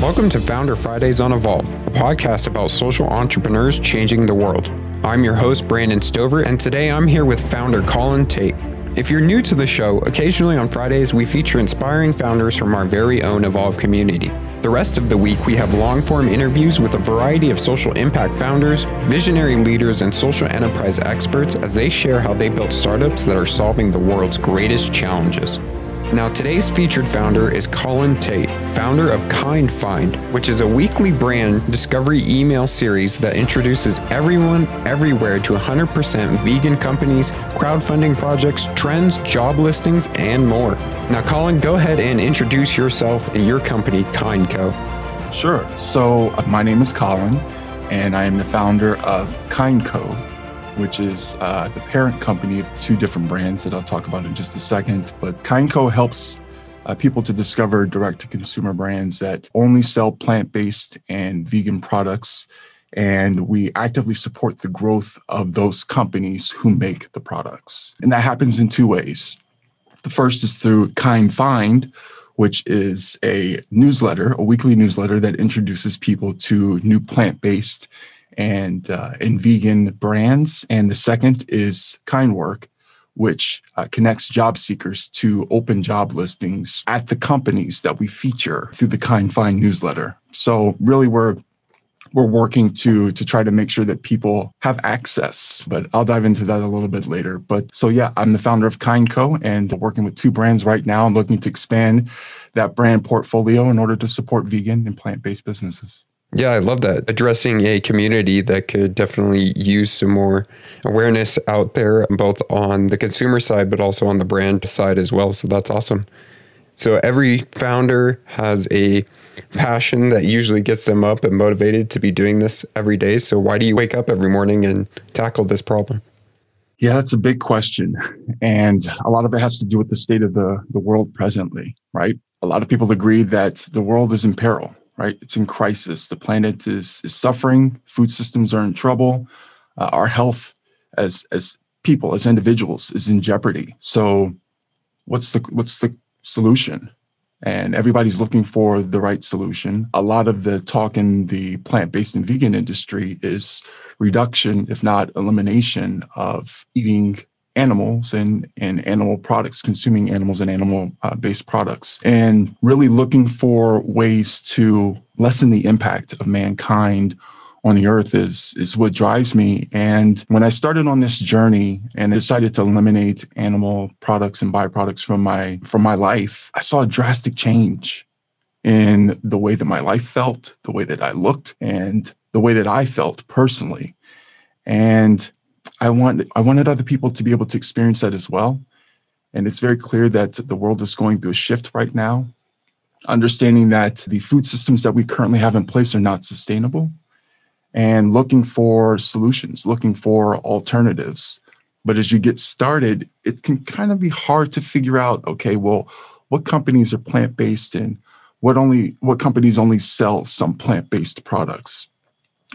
Welcome to Founder Fridays on Evolve, a podcast about social entrepreneurs changing the world. I'm your host, Brandon Stover, and today I'm here with founder Colin Tate. If you're new to the show, occasionally on Fridays we feature inspiring founders from our very own Evolve community. The rest of the week, we have long form interviews with a variety of social impact founders, visionary leaders, and social enterprise experts as they share how they built startups that are solving the world's greatest challenges. Now, today's featured founder is Colin Tate, founder of Kind Find, which is a weekly brand discovery email series that introduces everyone everywhere to 100% vegan companies, crowdfunding projects, trends, job listings, and more. Now, Colin, go ahead and introduce yourself and your company, Kind Co. Sure. So, uh, my name is Colin, and I am the founder of Kind Co which is uh, the parent company of two different brands that I'll talk about in just a second. But Kindco helps uh, people to discover direct to consumer brands that only sell plant based and vegan products. And we actively support the growth of those companies who make the products. And that happens in two ways. The first is through Kind Find, which is a newsletter, a weekly newsletter that introduces people to new plant based and uh, and vegan brands, and the second is KindWork, which uh, connects job seekers to open job listings at the companies that we feature through the Kind Find newsletter. So really, we're we're working to to try to make sure that people have access but i'll dive into that a little bit later. But so yeah i'm the founder of kindco and working with two brands right now and looking to expand that brand portfolio in order to support vegan and plant-based businesses yeah, I love that. Addressing a community that could definitely use some more awareness out there, both on the consumer side, but also on the brand side as well. So that's awesome. So every founder has a passion that usually gets them up and motivated to be doing this every day. So why do you wake up every morning and tackle this problem? Yeah, that's a big question. And a lot of it has to do with the state of the, the world presently, right? A lot of people agree that the world is in peril right? It's in crisis. The planet is, is suffering. Food systems are in trouble. Uh, our health as as people, as individuals, is in jeopardy. So, what's the what's the solution? And everybody's looking for the right solution. A lot of the talk in the plant-based and vegan industry is reduction, if not elimination, of eating animals and, and animal products, consuming animals and animal uh, based products, and really looking for ways to lessen the impact of mankind on the earth is is what drives me. And when i started on this journey and decided to eliminate animal products and byproducts from my from my life i saw a drastic change in the way that my life felt the way that i looked and the way that i felt personally. And I want I wanted other people to be able to experience that as well. And it's very clear that the world is going through a shift right now, understanding that the food systems that we currently have in place are not sustainable and looking for solutions, looking for alternatives. But as you get started, it can kind of be hard to figure out, okay, well, what companies are plant-based and what only what companies only sell some plant-based products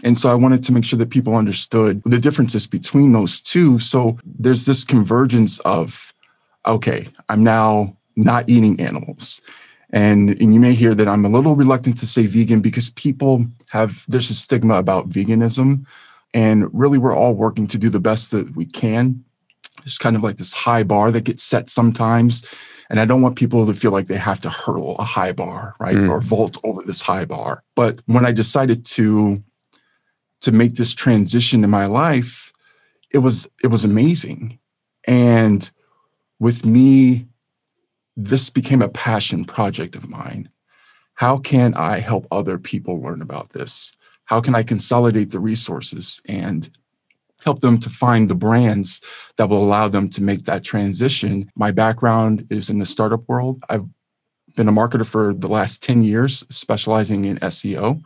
and so I wanted to make sure that people understood the differences between those two. So there's this convergence of, okay, I'm now not eating animals. And, and you may hear that I'm a little reluctant to say vegan because people have, there's a stigma about veganism. And really, we're all working to do the best that we can. There's kind of like this high bar that gets set sometimes. And I don't want people to feel like they have to hurdle a high bar, right? Mm. Or vault over this high bar. But when I decided to to make this transition in my life, it was it was amazing. And with me, this became a passion project of mine. How can I help other people learn about this? How can I consolidate the resources and help them to find the brands that will allow them to make that transition? My background is in the startup world. I've been a marketer for the last 10 years, specializing in SEO.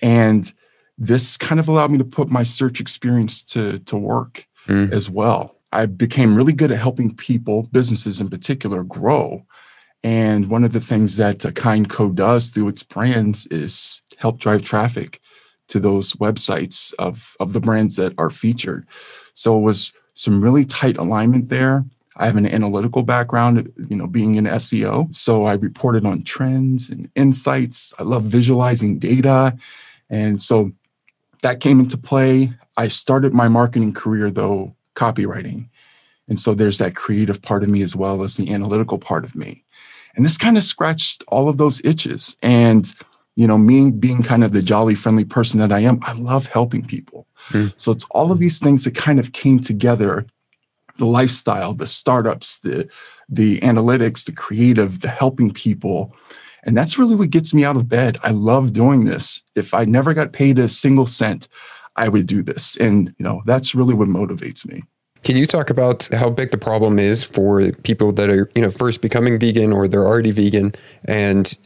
And this kind of allowed me to put my search experience to, to work mm. as well. I became really good at helping people, businesses in particular, grow. And one of the things that Kind Co does through its brands is help drive traffic to those websites of, of the brands that are featured. So it was some really tight alignment there. I have an analytical background, you know, being in SEO. So I reported on trends and insights. I love visualizing data. And so that came into play. I started my marketing career though copywriting. And so there's that creative part of me as well as the analytical part of me. And this kind of scratched all of those itches. And, you know, me being kind of the jolly, friendly person that I am, I love helping people. Mm. So it's all of these things that kind of came together the lifestyle, the startups, the, the analytics, the creative, the helping people. And that's really what gets me out of bed. I love doing this. If I never got paid a single cent, I would do this. And, you know, that's really what motivates me. Can you talk about how big the problem is for people that are, you know, first becoming vegan or they're already vegan and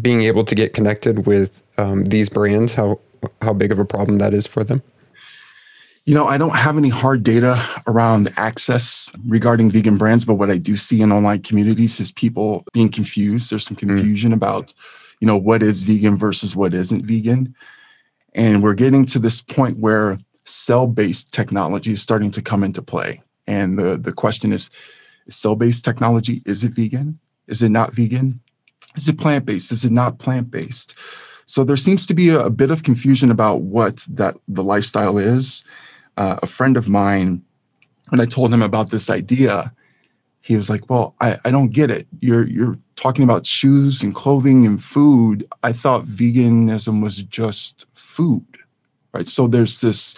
being able to get connected with um, these brands? How how big of a problem that is for them? You know, I don't have any hard data around access regarding vegan brands, but what I do see in online communities is people being confused. There's some hmm. confusion mm. about, you know, what is vegan versus what isn't vegan. And we're getting to this point where cell-based technology is starting to come into play. And the, the question is, is cell-based technology, is it vegan? Is it not vegan? Is it plant-based? Is it not plant-based? So there seems to be a, a bit of confusion about what that the lifestyle is. Uh, a friend of mine, when I told him about this idea, he was like, "Well, I, I don't get it. You're you're talking about shoes and clothing and food. I thought veganism was just food." right? So there's this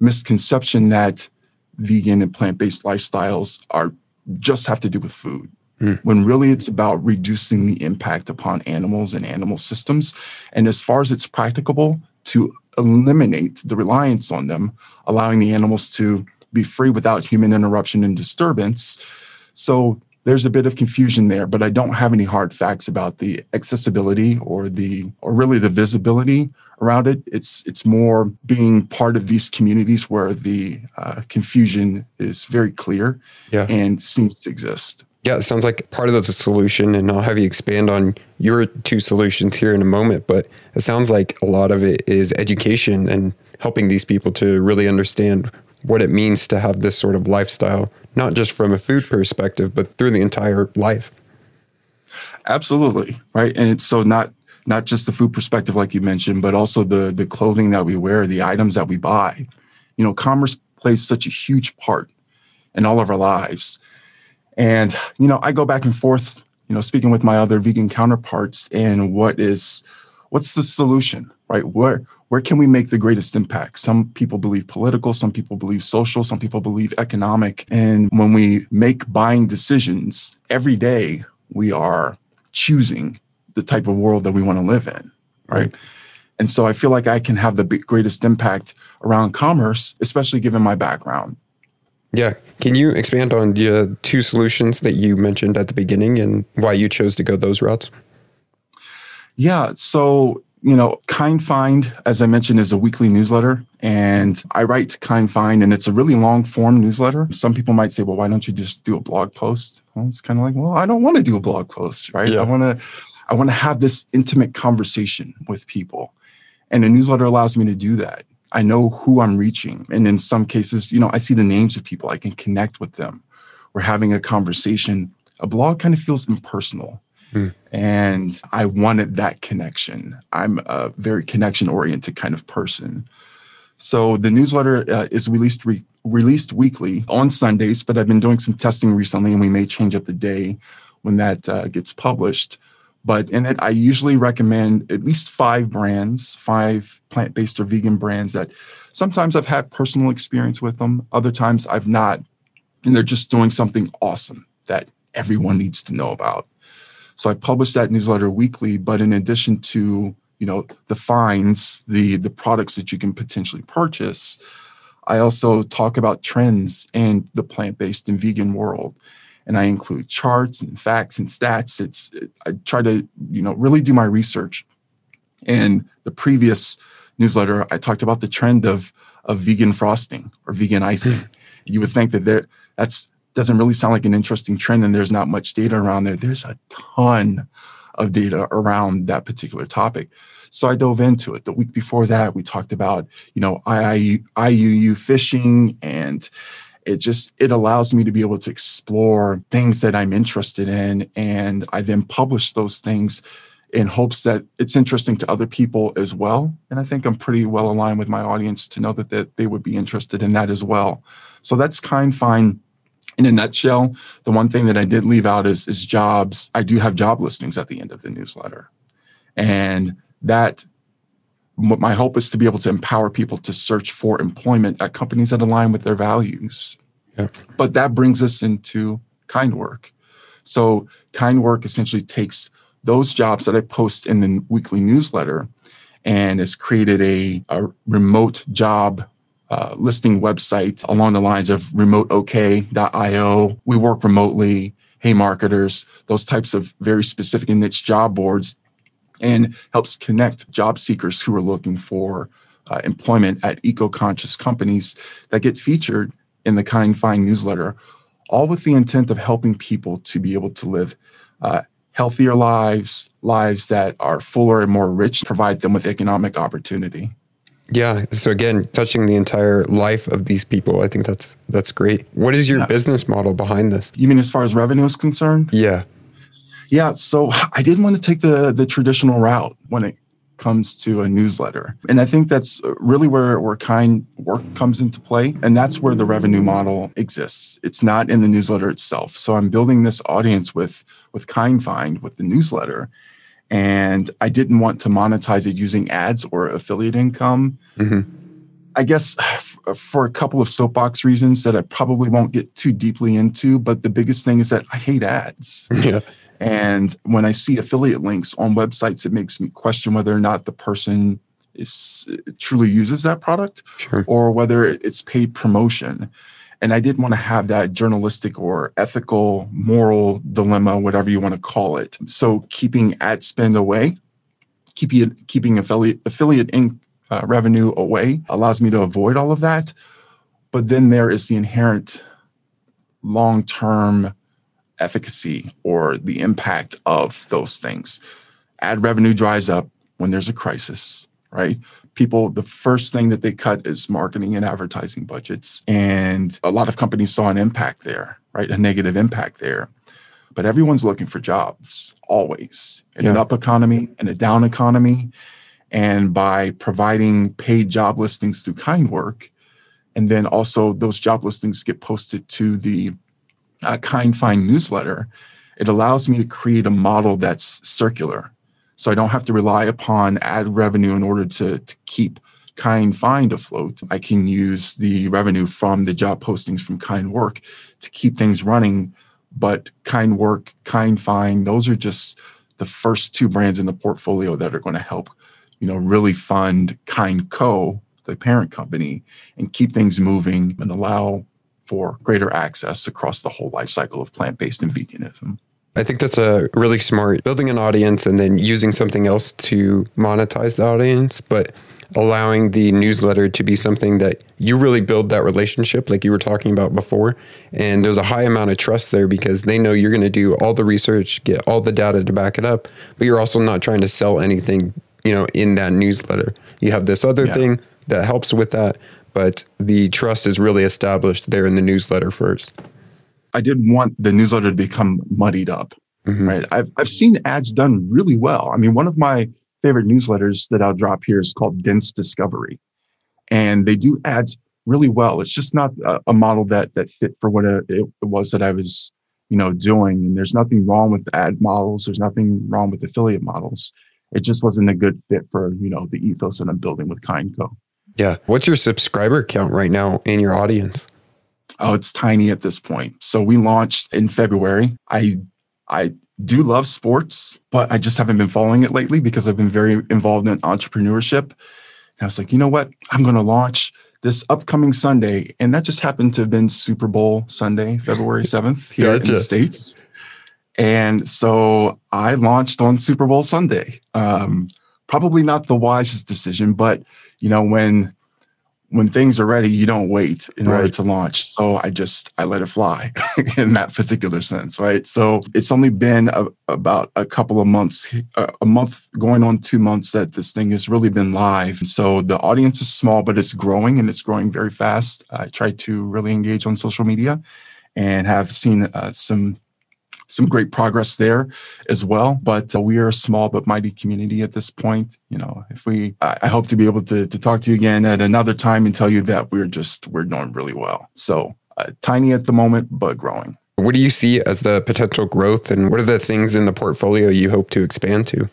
misconception that vegan and plant-based lifestyles are just have to do with food. Mm. When really it's about reducing the impact upon animals and animal systems. And as far as it's practicable, to eliminate the reliance on them, allowing the animals to be free without human interruption and disturbance. So there's a bit of confusion there, but I don't have any hard facts about the accessibility or the or really the visibility around it. It's it's more being part of these communities where the uh, confusion is very clear yeah. and seems to exist. Yeah, it sounds like part of the solution, and I'll have you expand on your two solutions here in a moment. But it sounds like a lot of it is education and helping these people to really understand what it means to have this sort of lifestyle, not just from a food perspective, but through the entire life. Absolutely. Right. And so not not just the food perspective, like you mentioned, but also the the clothing that we wear, the items that we buy. You know, commerce plays such a huge part in all of our lives. And, you know, I go back and forth, you know, speaking with my other vegan counterparts and what is what's the solution, right? Where where can we make the greatest impact? Some people believe political, some people believe social, some people believe economic. And when we make buying decisions every day, we are choosing the type of world that we want to live in, right? And so I feel like I can have the greatest impact around commerce, especially given my background. Yeah. Can you expand on the uh, two solutions that you mentioned at the beginning and why you chose to go those routes? Yeah. So you know, Kind Find, as I mentioned, is a weekly newsletter. And I write Kind Find, and it's a really long form newsletter. Some people might say, well, why don't you just do a blog post? Well, it's kind of like, well, I don't want to do a blog post, right? Yeah. I want to I want to have this intimate conversation with people. And a newsletter allows me to do that. I know who I'm reaching. And in some cases, you know, I see the names of people. I can connect with them. We're having a conversation. A blog kind of feels impersonal. Mm. And I wanted that connection. I'm a very connection oriented kind of person. So the newsletter uh, is released re- released weekly on Sundays, but I've been doing some testing recently, and we may change up the day when that uh, gets published. But in it, I usually recommend at least five brands, five plant based or vegan brands that sometimes I've had personal experience with them, other times I've not. And they're just doing something awesome that everyone needs to know about. So I publish that newsletter weekly, but in addition to you know the finds, the the products that you can potentially purchase, I also talk about trends in the plant-based and vegan world. And I include charts and facts and stats. It's I try to you know really do my research. In the previous newsletter, I talked about the trend of of vegan frosting or vegan icing. Hmm. you would think that there that's doesn't really sound like an interesting trend and there's not much data around there. There's a ton of data around that particular topic. So I dove into it. The week before that, we talked about, you know, IIU, IUU fishing and it just it allows me to be able to explore things that i'm interested in and i then publish those things in hopes that it's interesting to other people as well. And i think i'm pretty well aligned with my audience to know that, that they would be interested in that as well. So that's kind of fine in a nutshell. The one thing that i did leave out is, is jobs. I do have job listings at the end of the newsletter. And that my hope is to be able to empower people to search for employment at companies that align with their values. But that brings us into kind work. So kind work essentially takes those jobs that I post in the weekly newsletter and has created a, a remote job uh, listing website along the lines of remoteok.io. We work remotely. Hey, marketers, those types of very specific and niche job boards and helps connect job seekers who are looking for uh, employment at eco-conscious companies that get featured in the Kind Find newsletter, all with the intent of helping people to be able to live uh, healthier lives, lives that are fuller and more rich, provide them with economic opportunity. Yeah. So again, touching the entire life of these people, I think that's that's great. What is your yeah. business model behind this? You mean as far as revenue is concerned? Yeah. Yeah, so I didn't want to take the the traditional route when it comes to a newsletter. And I think that's really where, where kind work comes into play. And that's where the revenue model exists. It's not in the newsletter itself. So I'm building this audience with, with Kind Find, with the newsletter. And I didn't want to monetize it using ads or affiliate income. Mm-hmm. I guess for a couple of soapbox reasons that I probably won't get too deeply into, but the biggest thing is that I hate ads. Yeah. And when I see affiliate links on websites, it makes me question whether or not the person is truly uses that product sure. or whether it's paid promotion. And I didn't want to have that journalistic or ethical, moral dilemma, whatever you want to call it. So keeping ad spend away, keeping keeping affiliate affiliate in, uh, revenue away allows me to avoid all of that. But then there is the inherent long term efficacy or the impact of those things. Ad revenue dries up when there's a crisis, right? People, the first thing that they cut is marketing and advertising budgets. And a lot of companies saw an impact there, right? A negative impact there. But everyone's looking for jobs always in yeah. an up economy, and a down economy. And by providing paid job listings through Kind Work, and then also those job listings get posted to the uh, Kind Find newsletter, it allows me to create a model that's circular. So I don't have to rely upon ad revenue in order to, to keep Kind Find afloat. I can use the revenue from the job postings from Kind Work to keep things running. But Kind Work, Kind Find, those are just the first two brands in the portfolio that are going to help, you know, really fund Kind Co, the parent company, and keep things moving and allow for greater access across the whole life cycle of plant-based and veganism. I think that's a really smart building an audience and then using something else to monetize the audience, but allowing the newsletter to be something that you really build that relationship like you were talking about before and there's a high amount of trust there because they know you're going to do all the research get all the data to back it up but you're also not trying to sell anything you know in that newsletter you have this other yeah. thing that helps with that but the trust is really established there in the newsletter first. I didn't want the newsletter to become muddied up. Mm-hmm. Right. I've I've seen ads done really well. I mean, one of my favorite newsletters that I'll drop here is called Dense Discovery. And they do ads really well. It's just not a, a model that that fit for what it, it was that I was, you know, doing. And there's nothing wrong with ad models. There's nothing wrong with affiliate models. It just wasn't a good fit for, you know, the ethos that I'm building with Kindco. Yeah. What's your subscriber count right now in your audience? Oh, it's tiny at this point. So we launched in February. I I do love sports, but I just haven't been following it lately because I've been very involved in entrepreneurship. And I was like, you know what? I'm going to launch this upcoming Sunday. And that just happened to have been Super Bowl Sunday, February 7th here gotcha. in the States. And so I launched on Super Bowl Sunday. Um, probably not the wisest decision, but you know, when when things are ready, you don't wait in Right. order to launch. So I just I let it fly in that particular sense, right? So it's only been a, about a couple of months, a, a month going on two months that this thing has really been live. So the audience is small, but it's growing and it's growing very fast. I try to really engage on social media, and have seen uh, some some great progress there as well. But uh, we are a small but mighty community at this point. You know, if we, I, I hope to be able to to talk to you again at another time and tell you that we're just we're doing really well. So uh, tiny at the moment, but growing. What do you see as the potential growth and what are the things in the portfolio you hope to expand to?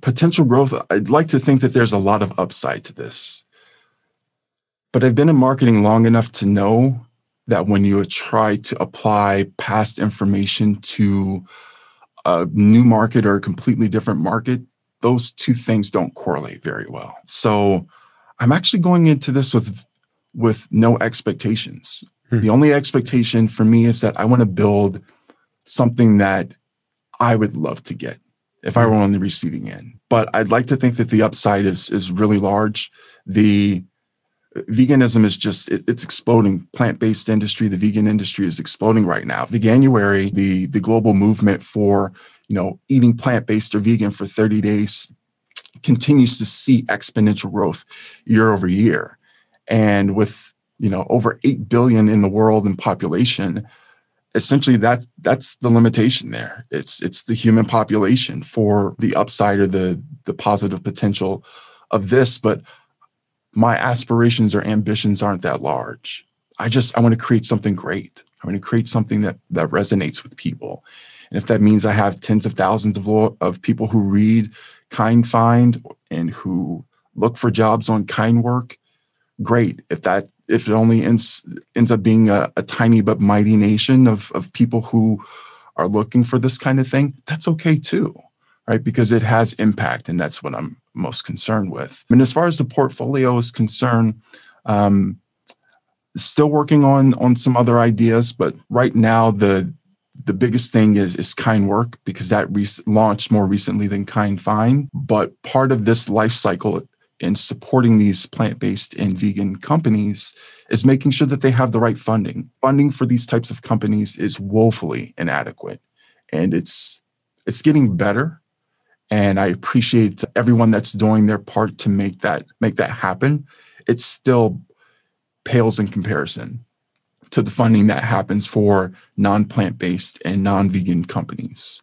Potential growth. I'd like to think that there's a lot of upside to this. But I've been in marketing long enough to know that when you try to apply past information to a new market or a completely different market, those two things don't correlate very well. So I'm actually going into this with with no expectations. Hmm. The only expectation for me is that I want to build something that I would love to get if I were on the receiving end. But I'd like to think that the upside is is really large. The veganism is just it- it's exploding. Plant-based industry the vegan industry is exploding right now. Veganuary the the global movement for you know eating plant-based or vegan for 30 days continues to see exponential growth year over year. And with you know over 8 billion in the world in population essentially that that's the limitation there. It's it's the human population for the upside or the the positive potential of this. But my aspirations or ambitions aren't that large. I just I want to create something great. I want to create something that that resonates with people. And if that means I have tens of thousands of of people who read Kind Find and who look for jobs on Kind Work, great. If that if it only ends ends up being a, a tiny but mighty nation of of people who are looking for this kind of thing, that's okay too right? Because it has impact, and that's what I'm most concerned with. And as far as the portfolio is concerned, um, still working on on some other ideas, but right now the the biggest thing is is kind work because that re- launched more recently than Kind Find. But part of this life cycle in supporting these plant-based and vegan companies is making sure that they have the right funding. Funding for these types of companies is woefully inadequate, and it's it's getting better and I appreciate everyone that's doing their part to make that make that happen. It still pales in comparison to the funding that happens for non-plant based and non-vegan companies.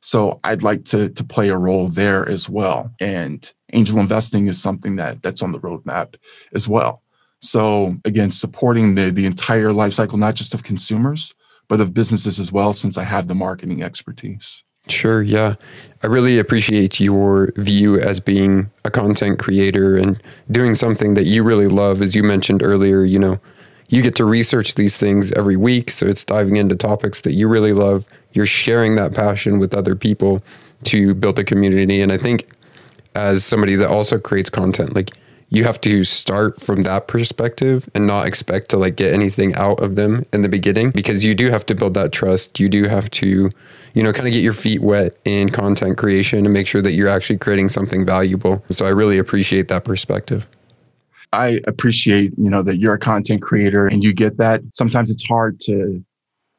So I'd like to to play a role there as well. And angel investing is something that that's on the roadmap as well. So again, supporting the the entire life cycle, not just of consumers, but of businesses as well, since I have the marketing expertise. Sure, yeah. I really appreciate your view as being a content creator and doing something that you really love. As you mentioned earlier, you know, you get to research these things every week. So it's diving into topics that you really love. You're sharing that passion with other people to build a community. And I think as somebody that also creates content, like you have to start from that perspective and not expect to like get anything out of them in the beginning because you do have to build that trust. You do have to, you know, kind of get your feet wet in content creation and make sure that you're actually creating something valuable. So I really appreciate that perspective. I appreciate, you know, that you're a content creator and you get that. Sometimes it's hard to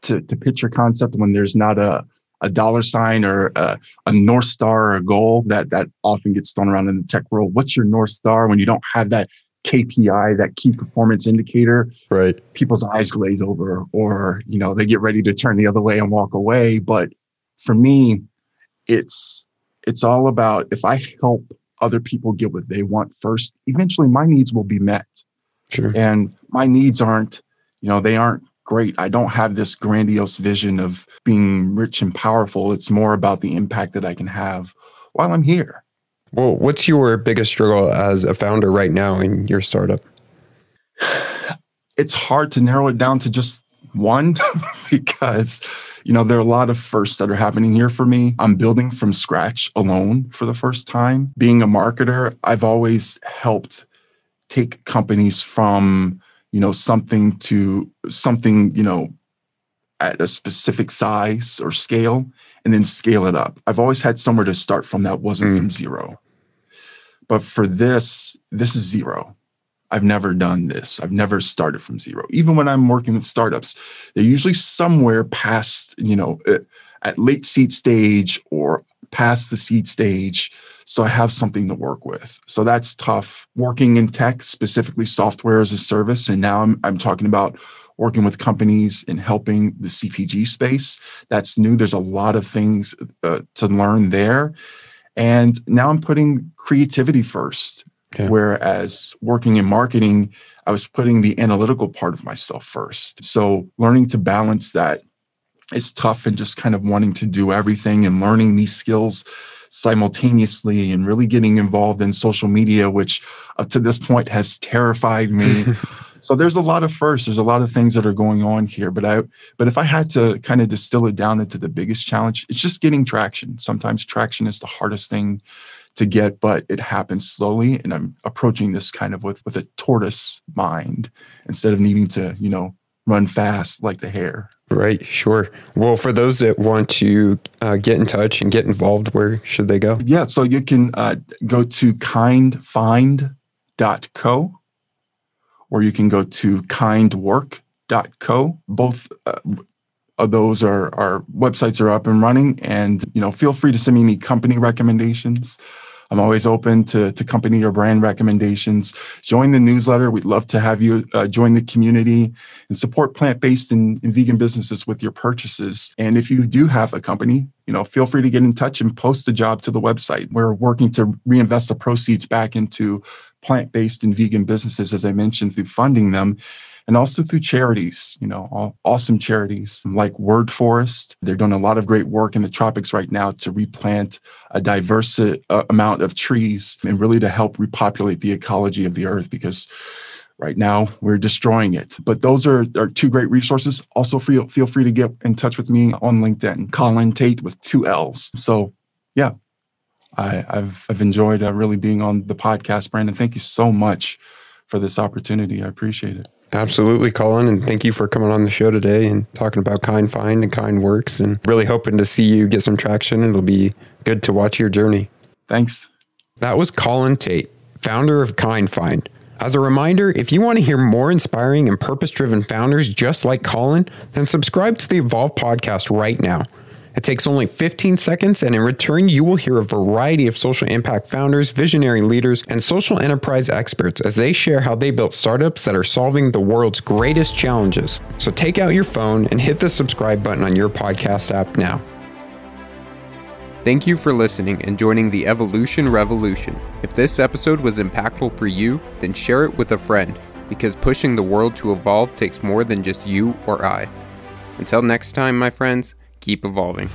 to to pitch your concept when there's not a a dollar sign or a, a north star or a goal that that often gets thrown around in the tech world. What's your north star when you don't have that KPI, that key performance indicator? Right. People's eyes glaze over, or you know, they get ready to turn the other way and walk away. But for me, it's it's all about if I help other people get what they want first, eventually my needs will be met. Sure. And my needs aren't, you know, they aren't great. I don't have this grandiose vision of being rich and powerful. It's more about the impact that I can have while I'm here. Well, what's your biggest struggle as a founder right now in your startup? It's hard to narrow it down to just one because you know there are a lot of firsts that are happening here for me. I'm building from scratch alone for the first time. Being a marketer i've always helped take companies from you know something to something you know at a specific size or scale and then scale it up. I've always had somewhere to start from that wasn't Mm. from zero. But for this this is zero I've never done this. I've never started from zero. Even when I'm working with startups, they're usually somewhere past, you know, uh, at late seed stage or past the seed stage. So I have something to work with. So that's tough. Working in tech, specifically software as a service. And now I'm, I'm talking about working with companies and helping the CPG space. That's new. There's a lot of things uh, to learn there. And now I'm putting creativity first. Yeah. Whereas working in marketing, I was putting the analytical part of myself first. So learning to balance that is tough and just kind of wanting to do everything and learning these skills simultaneously and really getting involved in social media, which up to this point has terrified me. so there's a lot of firsts. There's a lot of things that are going on here. But I but if I had to kind of distill it down into the biggest challenge, it's just getting traction. Sometimes traction is the hardest thing to get, but it happens slowly. And I'm approaching this kind of with, with a tortoise mind instead of needing to, you know, run fast like the hare. Right, sure. Well, for those that want to uh, get in touch and get involved, where should they go? Yeah, so you can uh, go to kindfind.co or you can go to kindwork.co. Both uh, of those are our websites are up and running and you know feel free to send me any company recommendations I'm always open to, to company or brand recommendations. Join the newsletter. We'd love to have you uh, join the community and support plant-based and, and vegan businesses with your purchases. And if you do have a company, you know, feel free to get in touch and post a job to the website. We're working to reinvest the proceeds back into plant-based and vegan businesses, as I mentioned, through funding them and also through charities, you know, awesome charities like Word Forest. They're doing a lot of great work in the tropics right now to replant a diverse uh, amount of trees and really to help repopulate the ecology of the earth because right now we're destroying it. But those are, are two great resources. Also feel, feel free to get in touch with me on linkedin colin tate with two l's. So yeah I, have I've enjoyed uh, really being on the podcast brandon. Thank you so much for this opportunity. I appreciate it Absolutely, Colin. And thank you for coming on the show today and talking about Kind Find and Kind Works and really hoping to see you get some traction. It'll be good to watch your journey. Thanks. That was Colin Tate, founder of Kind Find. As a reminder, if you want to hear more inspiring and purpose driven founders just like Colin, then subscribe to the Evolve podcast right now. It takes only 15 seconds, and in return, you will hear a variety of social impact founders, visionary leaders, and social enterprise experts as they share how they built startups that are solving the world's greatest challenges. So take out your phone and hit the subscribe button on your podcast app now. Thank you for listening and joining the Evolution Revolution. If this episode was impactful for you, then share it with a friend, because pushing the world to evolve takes more than just you or I. Until next time, my friends, keep evolving.